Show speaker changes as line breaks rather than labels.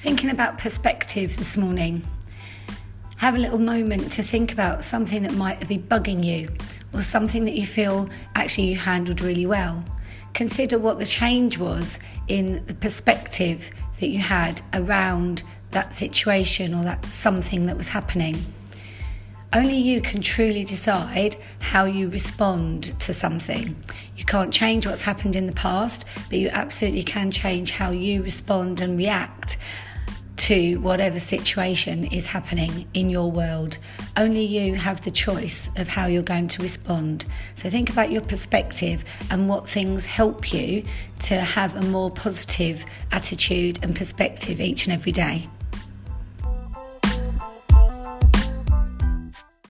thinking about perspective this morning. Have a little moment to think about something that might be bugging you or something that you feel actually you handled really well. Consider what the change was in the perspective that you had around that situation or that something that was happening. Only you can truly decide how you respond to something. You can't change what's happened in the past, but you absolutely can change how you respond and react to whatever situation is happening in your world. Only you have the choice of how you're going to respond. So think about your perspective and what things help you to have a more positive attitude and perspective each and every day.